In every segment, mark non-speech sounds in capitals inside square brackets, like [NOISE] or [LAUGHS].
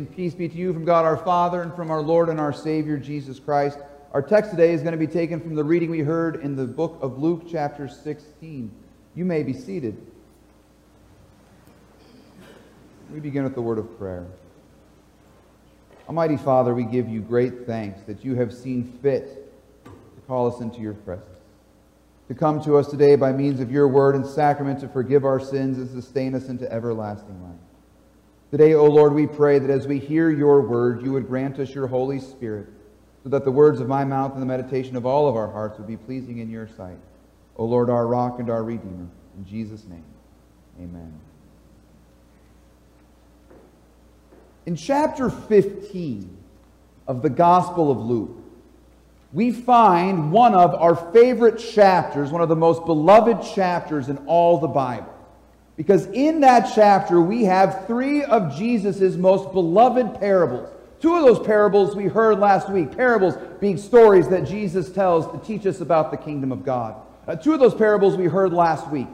and peace be to you from God our Father and from our Lord and our Savior Jesus Christ. Our text today is going to be taken from the reading we heard in the book of Luke, chapter 16. You may be seated. We begin with the word of prayer. Almighty Father, we give you great thanks that you have seen fit to call us into your presence, to come to us today by means of your word and sacrament to forgive our sins and sustain us into everlasting life. Today, O Lord, we pray that as we hear your word, you would grant us your Holy Spirit, so that the words of my mouth and the meditation of all of our hearts would be pleasing in your sight. O Lord, our rock and our redeemer. In Jesus' name, amen. In chapter 15 of the Gospel of Luke, we find one of our favorite chapters, one of the most beloved chapters in all the Bible. Because in that chapter, we have three of Jesus' most beloved parables. Two of those parables we heard last week. Parables being stories that Jesus tells to teach us about the kingdom of God. Uh, two of those parables we heard last week.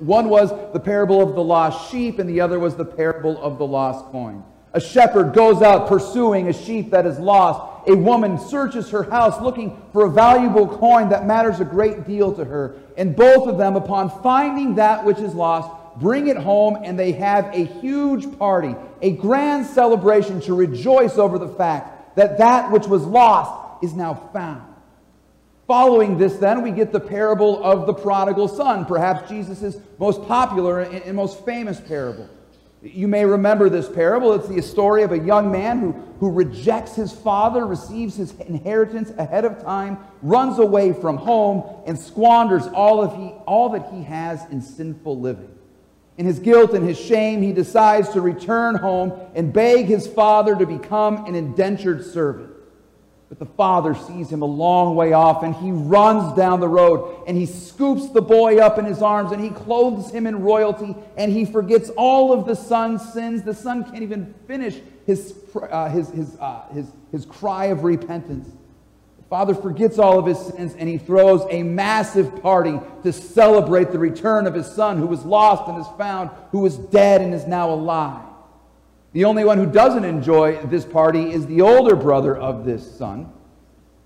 One was the parable of the lost sheep, and the other was the parable of the lost coin. A shepherd goes out pursuing a sheep that is lost. A woman searches her house looking for a valuable coin that matters a great deal to her. And both of them, upon finding that which is lost, bring it home and they have a huge party, a grand celebration to rejoice over the fact that that which was lost is now found. Following this, then, we get the parable of the prodigal son, perhaps Jesus' most popular and most famous parable. You may remember this parable. It's the story of a young man who, who rejects his father, receives his inheritance ahead of time, runs away from home, and squanders all, of he, all that he has in sinful living. In his guilt and his shame, he decides to return home and beg his father to become an indentured servant. But the father sees him a long way off and he runs down the road and he scoops the boy up in his arms and he clothes him in royalty and he forgets all of the son's sins. The son can't even finish his, uh, his, his, uh, his, his cry of repentance. The father forgets all of his sins and he throws a massive party to celebrate the return of his son who was lost and is found, who was dead and is now alive. The only one who doesn't enjoy this party is the older brother of this son,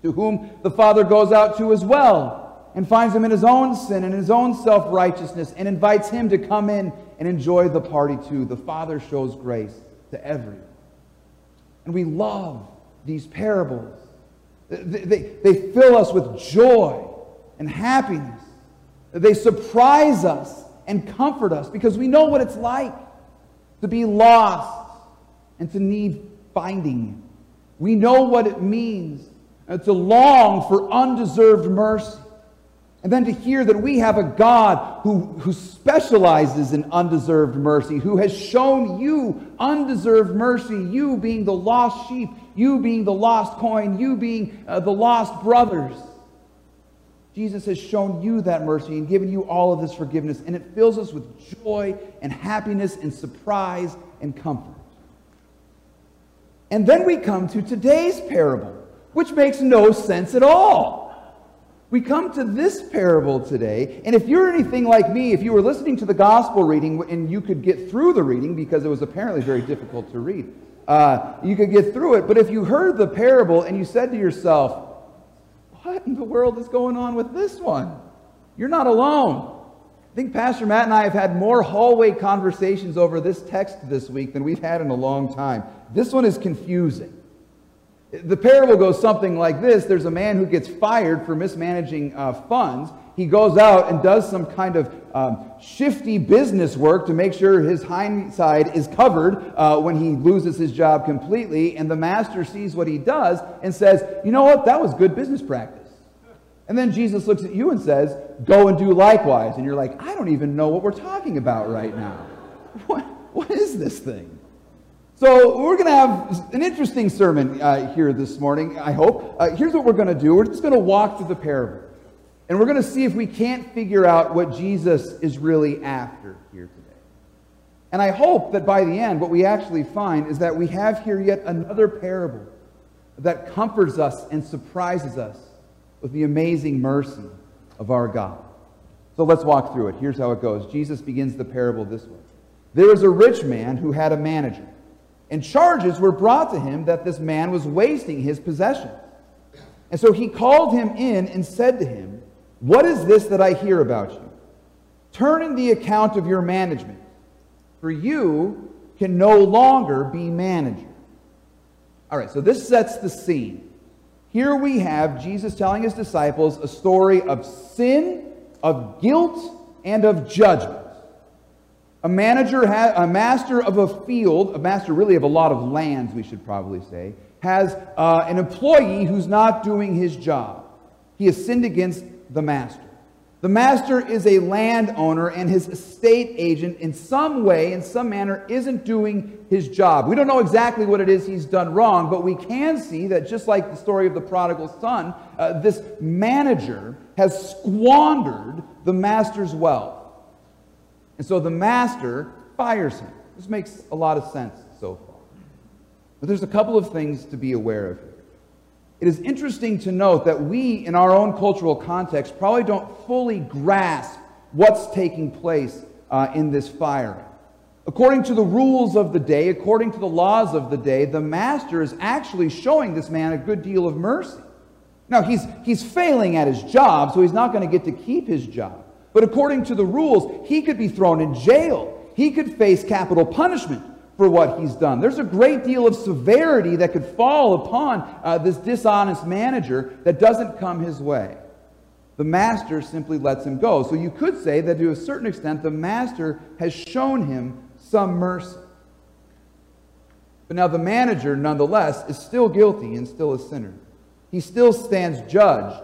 to whom the father goes out to as well and finds him in his own sin and his own self righteousness and invites him to come in and enjoy the party too. The father shows grace to everyone. And we love these parables. They, they, they fill us with joy and happiness. They surprise us and comfort us because we know what it's like to be lost and to need finding. We know what it means to long for undeserved mercy. And then to hear that we have a God who, who specializes in undeserved mercy, who has shown you undeserved mercy, you being the lost sheep, you being the lost coin, you being uh, the lost brothers. Jesus has shown you that mercy and given you all of this forgiveness, and it fills us with joy and happiness and surprise and comfort. And then we come to today's parable, which makes no sense at all. We come to this parable today, and if you're anything like me, if you were listening to the gospel reading and you could get through the reading because it was apparently very difficult to read, uh, you could get through it. But if you heard the parable and you said to yourself, What in the world is going on with this one? You're not alone. I think Pastor Matt and I have had more hallway conversations over this text this week than we've had in a long time. This one is confusing. The parable goes something like this There's a man who gets fired for mismanaging uh, funds. He goes out and does some kind of um, shifty business work to make sure his hindsight is covered uh, when he loses his job completely. And the master sees what he does and says, You know what? That was good business practice. And then Jesus looks at you and says, Go and do likewise. And you're like, I don't even know what we're talking about right now. [LAUGHS] What, what is this thing? So, we're going to have an interesting sermon uh, here this morning, I hope. Uh, here's what we're going to do we're just going to walk through the parable. And we're going to see if we can't figure out what Jesus is really after here today. And I hope that by the end, what we actually find is that we have here yet another parable that comforts us and surprises us with the amazing mercy of our God. So let's walk through it. Here's how it goes Jesus begins the parable this way There was a rich man who had a manager, And charges were brought to him that this man was wasting his possessions. And so he called him in and said to him, What is this that I hear about you? Turn in the account of your management, for you can no longer be manager. All right, so this sets the scene. Here we have Jesus telling his disciples a story of sin, of guilt, and of judgment. A manager, a master of a field, a master really of a lot of lands, we should probably say, has uh, an employee who's not doing his job. He has sinned against the master. The master is a landowner, and his estate agent, in some way, in some manner, isn't doing his job. We don't know exactly what it is he's done wrong, but we can see that just like the story of the prodigal son, uh, this manager has squandered the master's wealth. And so the master fires him. This makes a lot of sense so far. But there's a couple of things to be aware of here. It is interesting to note that we, in our own cultural context, probably don't fully grasp what's taking place uh, in this fire. According to the rules of the day, according to the laws of the day, the master is actually showing this man a good deal of mercy. Now, he's, he's failing at his job, so he's not going to get to keep his job. But according to the rules, he could be thrown in jail. He could face capital punishment for what he's done. There's a great deal of severity that could fall upon uh, this dishonest manager that doesn't come his way. The master simply lets him go. So you could say that to a certain extent, the master has shown him some mercy. But now the manager, nonetheless, is still guilty and still a sinner. He still stands judged.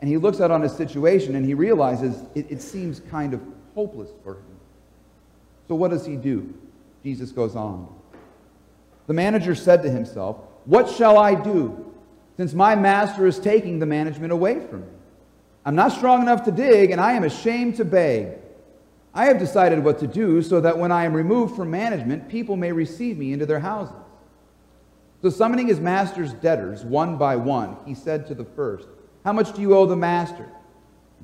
And he looks out on his situation and he realizes it, it seems kind of hopeless for him. So what does he do? Jesus goes on. The manager said to himself, What shall I do, since my master is taking the management away from me? I'm not strong enough to dig, and I am ashamed to beg. I have decided what to do so that when I am removed from management, people may receive me into their houses. So, summoning his master's debtors one by one, he said to the first, How much do you owe the master?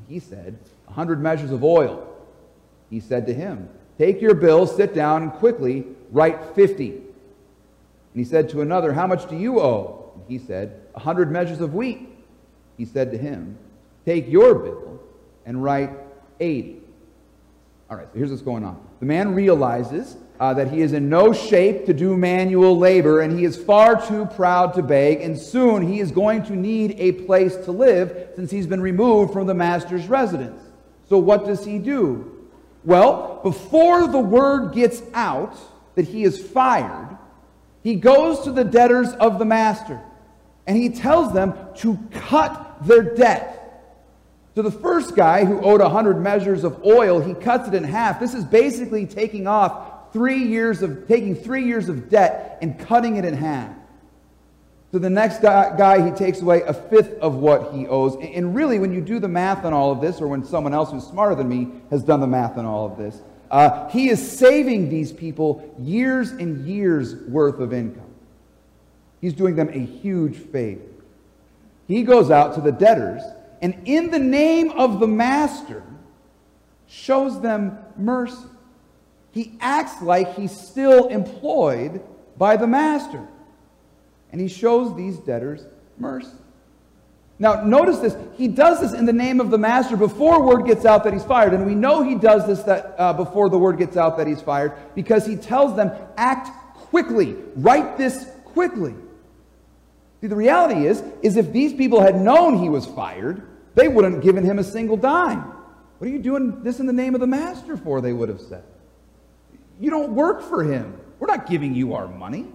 he said, A hundred measures of oil. He said to him, Take your bill, sit down, and quickly write 50. And he said to another, How much do you owe? And he said, A hundred measures of wheat. He said to him, Take your bill and write 80. All right, so here's what's going on. The man realizes uh, that he is in no shape to do manual labor, and he is far too proud to beg, and soon he is going to need a place to live since he's been removed from the master's residence. So, what does he do? Well, before the word gets out that he is fired, he goes to the debtors of the master and he tells them to cut their debt. So the first guy who owed 100 measures of oil, he cuts it in half. This is basically taking off three years of taking three years of debt and cutting it in half. To the next guy, he takes away a fifth of what he owes. And really, when you do the math on all of this, or when someone else who's smarter than me has done the math on all of this, uh, he is saving these people years and years worth of income. He's doing them a huge favor. He goes out to the debtors, and in the name of the master, shows them mercy. He acts like he's still employed by the master and he shows these debtors mercy. Now, notice this. He does this in the name of the master before word gets out that he's fired. And we know he does this that, uh, before the word gets out that he's fired because he tells them, act quickly. Write this quickly. See, the reality is, is if these people had known he was fired, they wouldn't have given him a single dime. What are you doing this in the name of the master for, they would have said. You don't work for him. We're not giving you our money.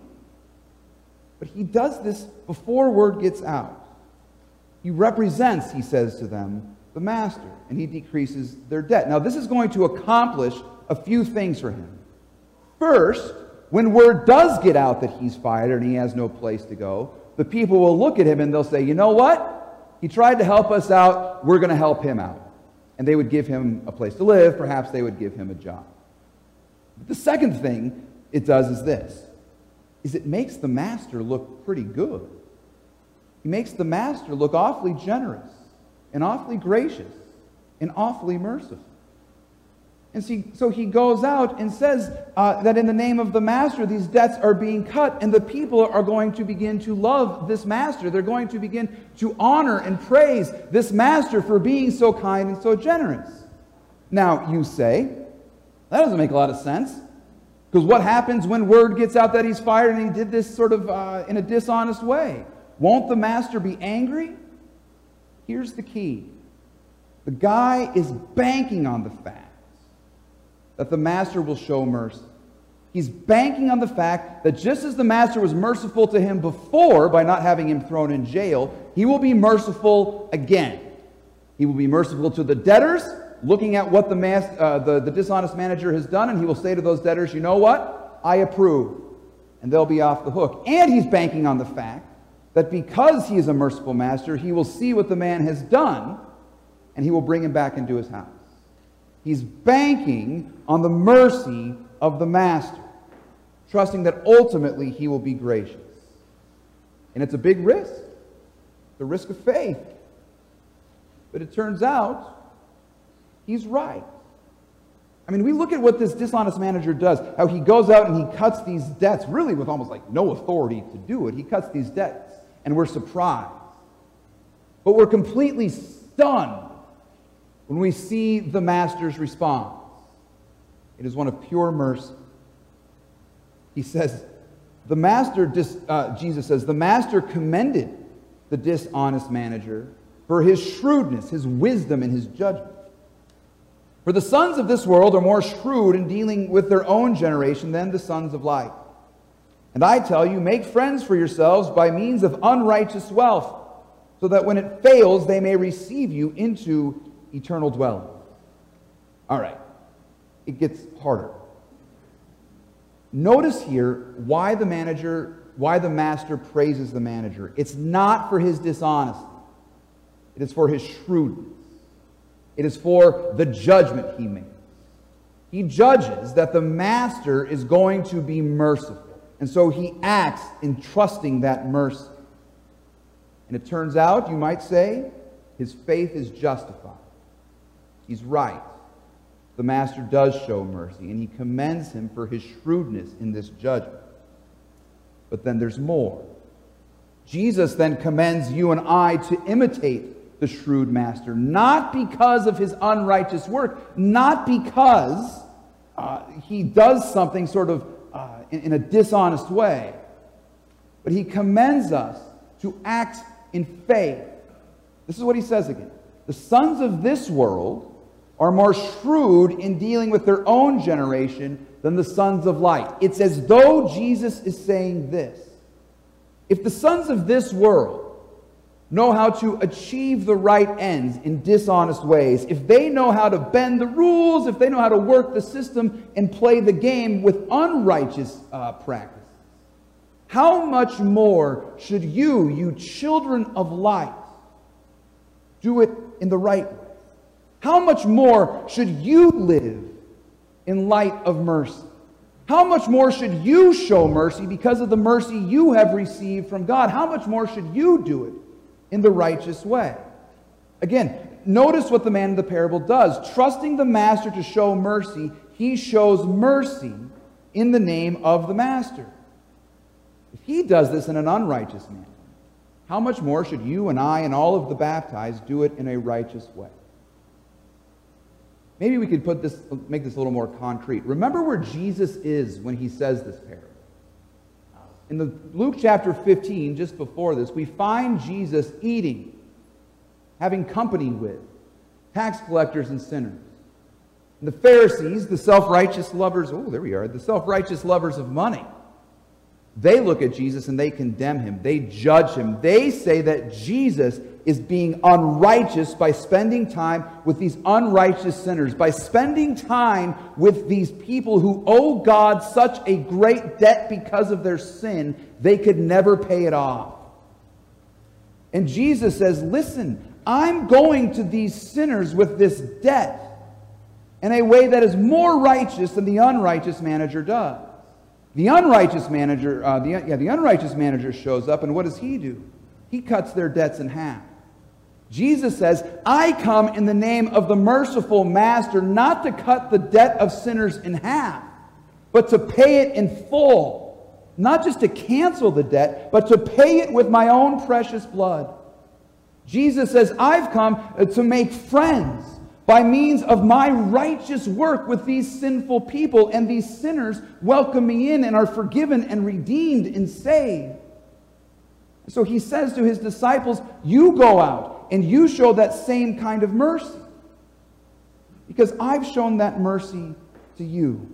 But he does this before word gets out. He represents, he says to them, the master, and he decreases their debt. Now, this is going to accomplish a few things for him. First, when word does get out that he's fired and he has no place to go, the people will look at him and they'll say, you know what? He tried to help us out. We're going to help him out. And they would give him a place to live. Perhaps they would give him a job. But the second thing it does is this is it makes the master look pretty good. He makes the master look awfully generous and awfully gracious and awfully merciful. And see, so he goes out and says uh, that in the name of the master, these debts are being cut, and the people are going to begin to love this master. They're going to begin to honor and praise this master for being so kind and so generous. Now, you say, that doesn't make a lot of sense. Because what happens when word gets out that he's fired and he did this sort of uh, in a dishonest way? Won't the master be angry? Here's the key the guy is banking on the fact that the master will show mercy. He's banking on the fact that just as the master was merciful to him before by not having him thrown in jail, he will be merciful again. He will be merciful to the debtors, looking at what the, mas- uh, the, the dishonest manager has done, and he will say to those debtors, You know what? I approve. And they'll be off the hook. And he's banking on the fact that because he is a merciful master, he will see what the man has done, and he will bring him back into his house. He's banking on the mercy of the master, trusting that ultimately he will be gracious. And it's a big risk, the risk of faith. But it turns out he's right. I mean, we look at what this dishonest manager does, how he goes out and he cuts these debts, really with almost like no authority to do it. He cuts these debts, and we're surprised. But we're completely stunned when we see the master's response. It is one of pure mercy. He says, the master, dis, uh, Jesus says, the master commended the dishonest manager for his shrewdness, his wisdom, and his judgment. For the sons of this world are more shrewd in dealing with their own generation than the sons of light. And I tell you, make friends for yourselves by means of unrighteous wealth, so that when it fails, they may receive you into eternal dwelling. All right, it gets harder. Notice here why the manager, why the master praises the manager. It's not for his dishonesty, it is for his shrewdness, it is for the judgment he makes. He judges that the master is going to be merciful. And so he acts in trusting that mercy. And it turns out, you might say, his faith is justified. He's right. The master does show mercy, and he commends him for his shrewdness in this judgment. But then there's more. Jesus then commends you and I to imitate the shrewd master, not because of his unrighteous work, not because uh, he does something sort of uh, in, in a dishonest way, but he commends us to act in faith. This is what he says again. The sons of this world are more shrewd in dealing with their own generation than the sons of light. It's as though Jesus is saying this If the sons of this world know how to achieve the right ends in dishonest ways, if they know how to bend the rules, if they know how to work the system and play the game with unrighteous uh, practices, how much more should you, you children of light, do it in the right way? How much more should you live in light of mercy? How much more should you show mercy because of the mercy you have received from God? How much more should you do it in the righteous way? Again, notice what the man in the parable does. Trusting the master to show mercy, he shows mercy in the name of the master. If he does this in an unrighteous man, how much more should you and I and all of the baptized do it in a righteous way? Maybe we could put this, make this a little more concrete. Remember where Jesus is when he says this parable. In the Luke chapter 15, just before this, we find Jesus eating, having company with tax collectors and sinners. And the Pharisees, the self-righteous lovers, oh, there we are, the self-righteous lovers of money. They look at Jesus and they condemn him. They judge him. They say that Jesus is being unrighteous by spending time with these unrighteous sinners, by spending time with these people who owe God such a great debt because of their sin, they could never pay it off. And Jesus says, Listen, I'm going to these sinners with this debt in a way that is more righteous than the unrighteous manager does. The unrighteous manager, uh, the, yeah, the unrighteous manager shows up, and what does he do? He cuts their debts in half. Jesus says, I come in the name of the merciful Master, not to cut the debt of sinners in half, but to pay it in full. Not just to cancel the debt, but to pay it with my own precious blood. Jesus says, I've come uh, to make friends by means of my righteous work with these sinful people, and these sinners welcome me in and are forgiven and redeemed and saved. So he says to his disciples, You go out and you show that same kind of mercy. Because I've shown that mercy to you.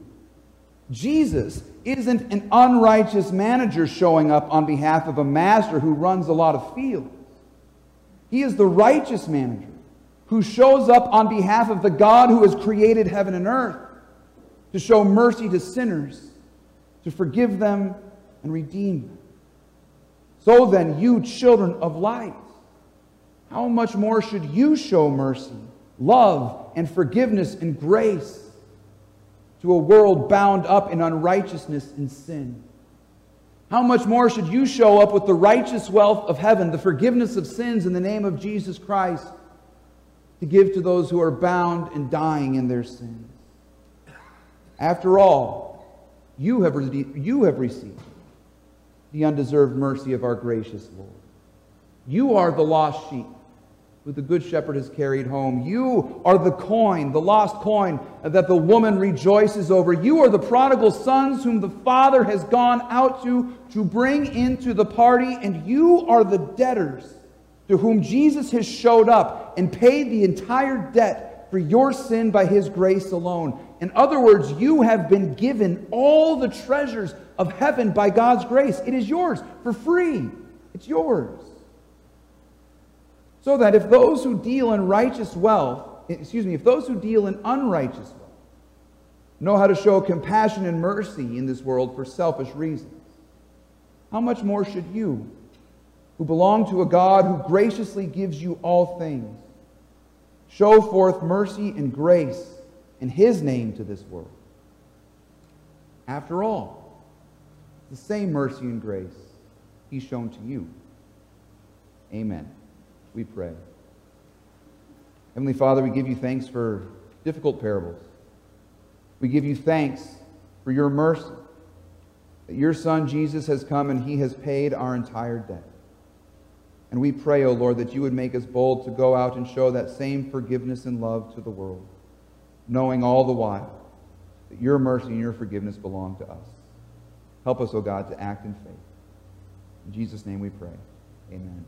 Jesus isn't an unrighteous manager showing up on behalf of a master who runs a lot of fields. He is the righteous manager who shows up on behalf of the God who has created heaven and earth to show mercy to sinners, to forgive them and redeem them. So then, you children of light, how much more should you show mercy, love, and forgiveness and grace to a world bound up in unrighteousness and sin? How much more should you show up with the righteous wealth of heaven, the forgiveness of sins in the name of Jesus Christ, to give to those who are bound and dying in their sins? After all, you have, you have received the undeserved mercy of our gracious Lord. You are the lost sheep the good shepherd has carried home. You are the coin, the lost coin that the woman rejoices over. You are the prodigal sons whom the father has gone out to to bring into the party, and you are the debtors to whom Jesus has showed up and paid the entire debt for your sin by his grace alone. In other words, you have been given all the treasures of heaven by God's grace. It is yours for free. It's yours. So that if those who deal in righteous wealth, excuse me, if those who deal in unrighteous wealth know how to show compassion and mercy in this world for selfish reasons, how much more should you, who belong to a God who graciously gives you all things, show forth mercy and grace in his name to this world? After all, the same mercy and grace he's shown to you. Amen we pray. Heavenly Father, we give you thanks for difficult parables. We give you thanks for your mercy, that your Son Jesus has come and he has paid our entire debt. And we pray, O oh Lord, that you would make us bold to go out and show that same forgiveness and love to the world, knowing all the while that your mercy and your forgiveness belong to us. Help us, O oh God, to act in faith. In Jesus' name we pray. Amen.